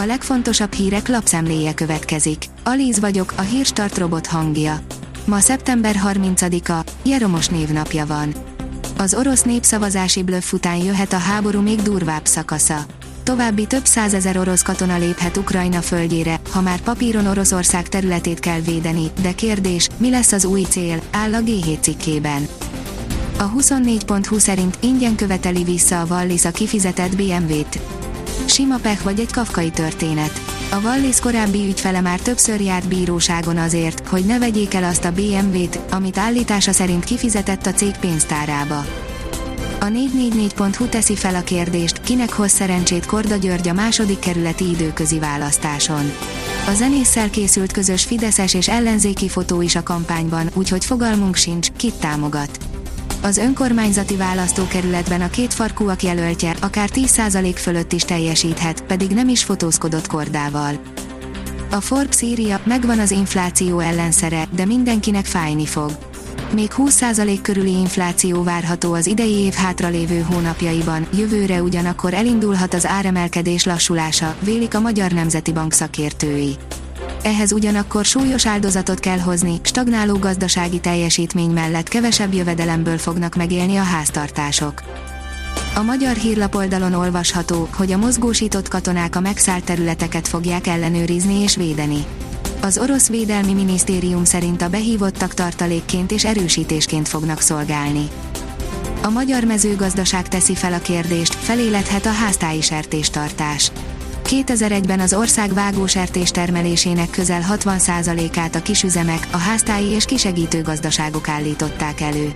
A legfontosabb hírek lapszemléje következik. Alíz vagyok, a hírstart robot hangja. Ma szeptember 30-a, Jeromos névnapja van. Az orosz népszavazási blöff után jöhet a háború még durvább szakasza. További több százezer orosz katona léphet Ukrajna földjére, ha már papíron Oroszország területét kell védeni, de kérdés, mi lesz az új cél, áll a G7 cikkében. A 24.20 szerint ingyen követeli vissza a Wallis a kifizetett BMW-t. Sima pech vagy egy kafkai történet. A Wallis korábbi ügyfele már többször járt bíróságon azért, hogy ne vegyék el azt a BMW-t, amit állítása szerint kifizetett a cég pénztárába. A 444.hu teszi fel a kérdést, kinek hoz szerencsét Korda György a második kerületi időközi választáson. A zenésszel készült közös Fideszes és ellenzéki fotó is a kampányban, úgyhogy fogalmunk sincs, kit támogat. Az önkormányzati választókerületben a két farkúak jelöltje akár 10% fölött is teljesíthet, pedig nem is fotózkodott kordával. A Forbes írja, megvan az infláció ellenszere, de mindenkinek fájni fog. Még 20% körüli infláció várható az idei év hátralévő hónapjaiban, jövőre ugyanakkor elindulhat az áremelkedés lassulása, vélik a Magyar Nemzeti Bank szakértői. Ehhez ugyanakkor súlyos áldozatot kell hozni, stagnáló gazdasági teljesítmény mellett kevesebb jövedelemből fognak megélni a háztartások. A magyar hírlapoldalon olvasható, hogy a mozgósított katonák a megszállt területeket fogják ellenőrizni és védeni. Az orosz védelmi minisztérium szerint a behívottak tartalékként és erősítésként fognak szolgálni. A magyar mezőgazdaság teszi fel a kérdést, feléledhet a háztáji sertéstartás. 2001-ben az ország vágósertés termelésének közel 60%-át a kisüzemek, a háztáji és kisegítő gazdaságok állították elő.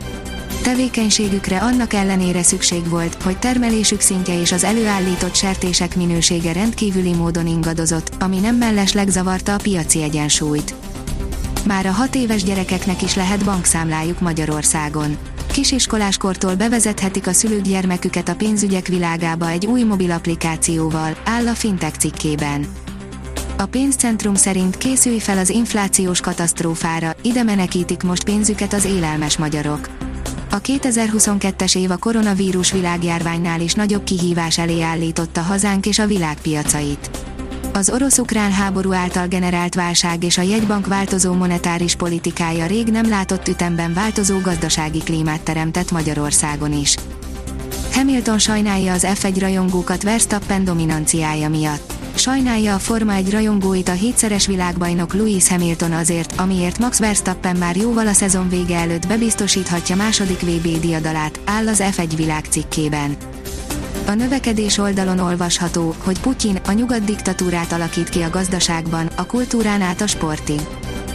Tevékenységükre annak ellenére szükség volt, hogy termelésük szintje és az előállított sertések minősége rendkívüli módon ingadozott, ami nem mellesleg zavarta a piaci egyensúlyt. Már a hat éves gyerekeknek is lehet bankszámlájuk Magyarországon. Kisiskoláskortól bevezethetik a szülők gyermeküket a pénzügyek világába egy új mobil applikációval, áll a Fintech cikkében. A pénzcentrum szerint készülj fel az inflációs katasztrófára, ide menekítik most pénzüket az élelmes magyarok. A 2022-es év a koronavírus világjárványnál is nagyobb kihívás elé állította hazánk és a világpiacait. Az orosz-ukrán háború által generált válság és a jegybank változó monetáris politikája rég nem látott ütemben változó gazdasági klímát teremtett Magyarországon is. Hamilton sajnálja az F1 rajongókat Verstappen dominanciája miatt. Sajnálja a Forma 1 rajongóit a hétszeres világbajnok Lewis Hamilton azért, amiért Max Verstappen már jóval a szezon vége előtt bebiztosíthatja második VB diadalát, áll az F1 világ cikkében. A növekedés oldalon olvasható, hogy Putyin a nyugat diktatúrát alakít ki a gazdaságban, a kultúrán át a sportig.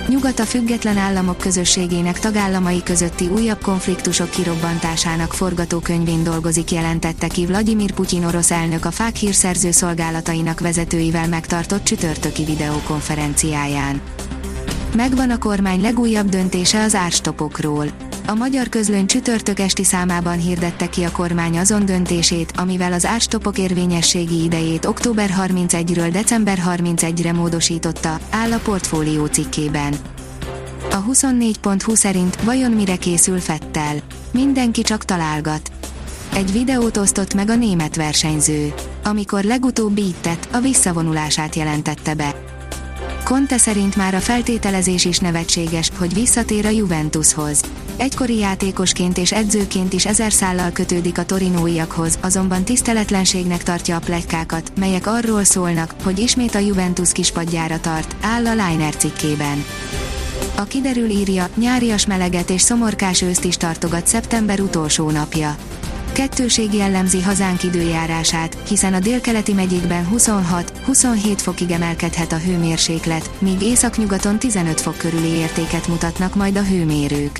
Nyugat a független államok közösségének tagállamai közötti újabb konfliktusok kirobbantásának forgatókönyvén dolgozik jelentette ki Vladimir Putyin orosz elnök a fák hírszerző szolgálatainak vezetőivel megtartott csütörtöki videokonferenciáján. Megvan a kormány legújabb döntése az árstopokról a magyar közlöny csütörtök esti számában hirdette ki a kormány azon döntését, amivel az árstopok érvényességi idejét október 31-ről december 31-re módosította, áll a portfólió cikkében. A 24.20 szerint vajon mire készül Fettel? Mindenki csak találgat. Egy videót osztott meg a német versenyző. Amikor legutóbb így tett, a visszavonulását jelentette be. Conte szerint már a feltételezés is nevetséges, hogy visszatér a Juventushoz. Egykori játékosként és edzőként is ezer szállal kötődik a torinóiakhoz, azonban tiszteletlenségnek tartja a pletykákat, melyek arról szólnak, hogy ismét a Juventus kispadjára tart, áll a Liner cikkében. A kiderül írja, nyárias meleget és szomorkás őszt is tartogat szeptember utolsó napja. Kettőség jellemzi hazánk időjárását, hiszen a délkeleti megyékben 26-27 fokig emelkedhet a hőmérséklet, míg északnyugaton 15 fok körüli értéket mutatnak majd a hőmérők.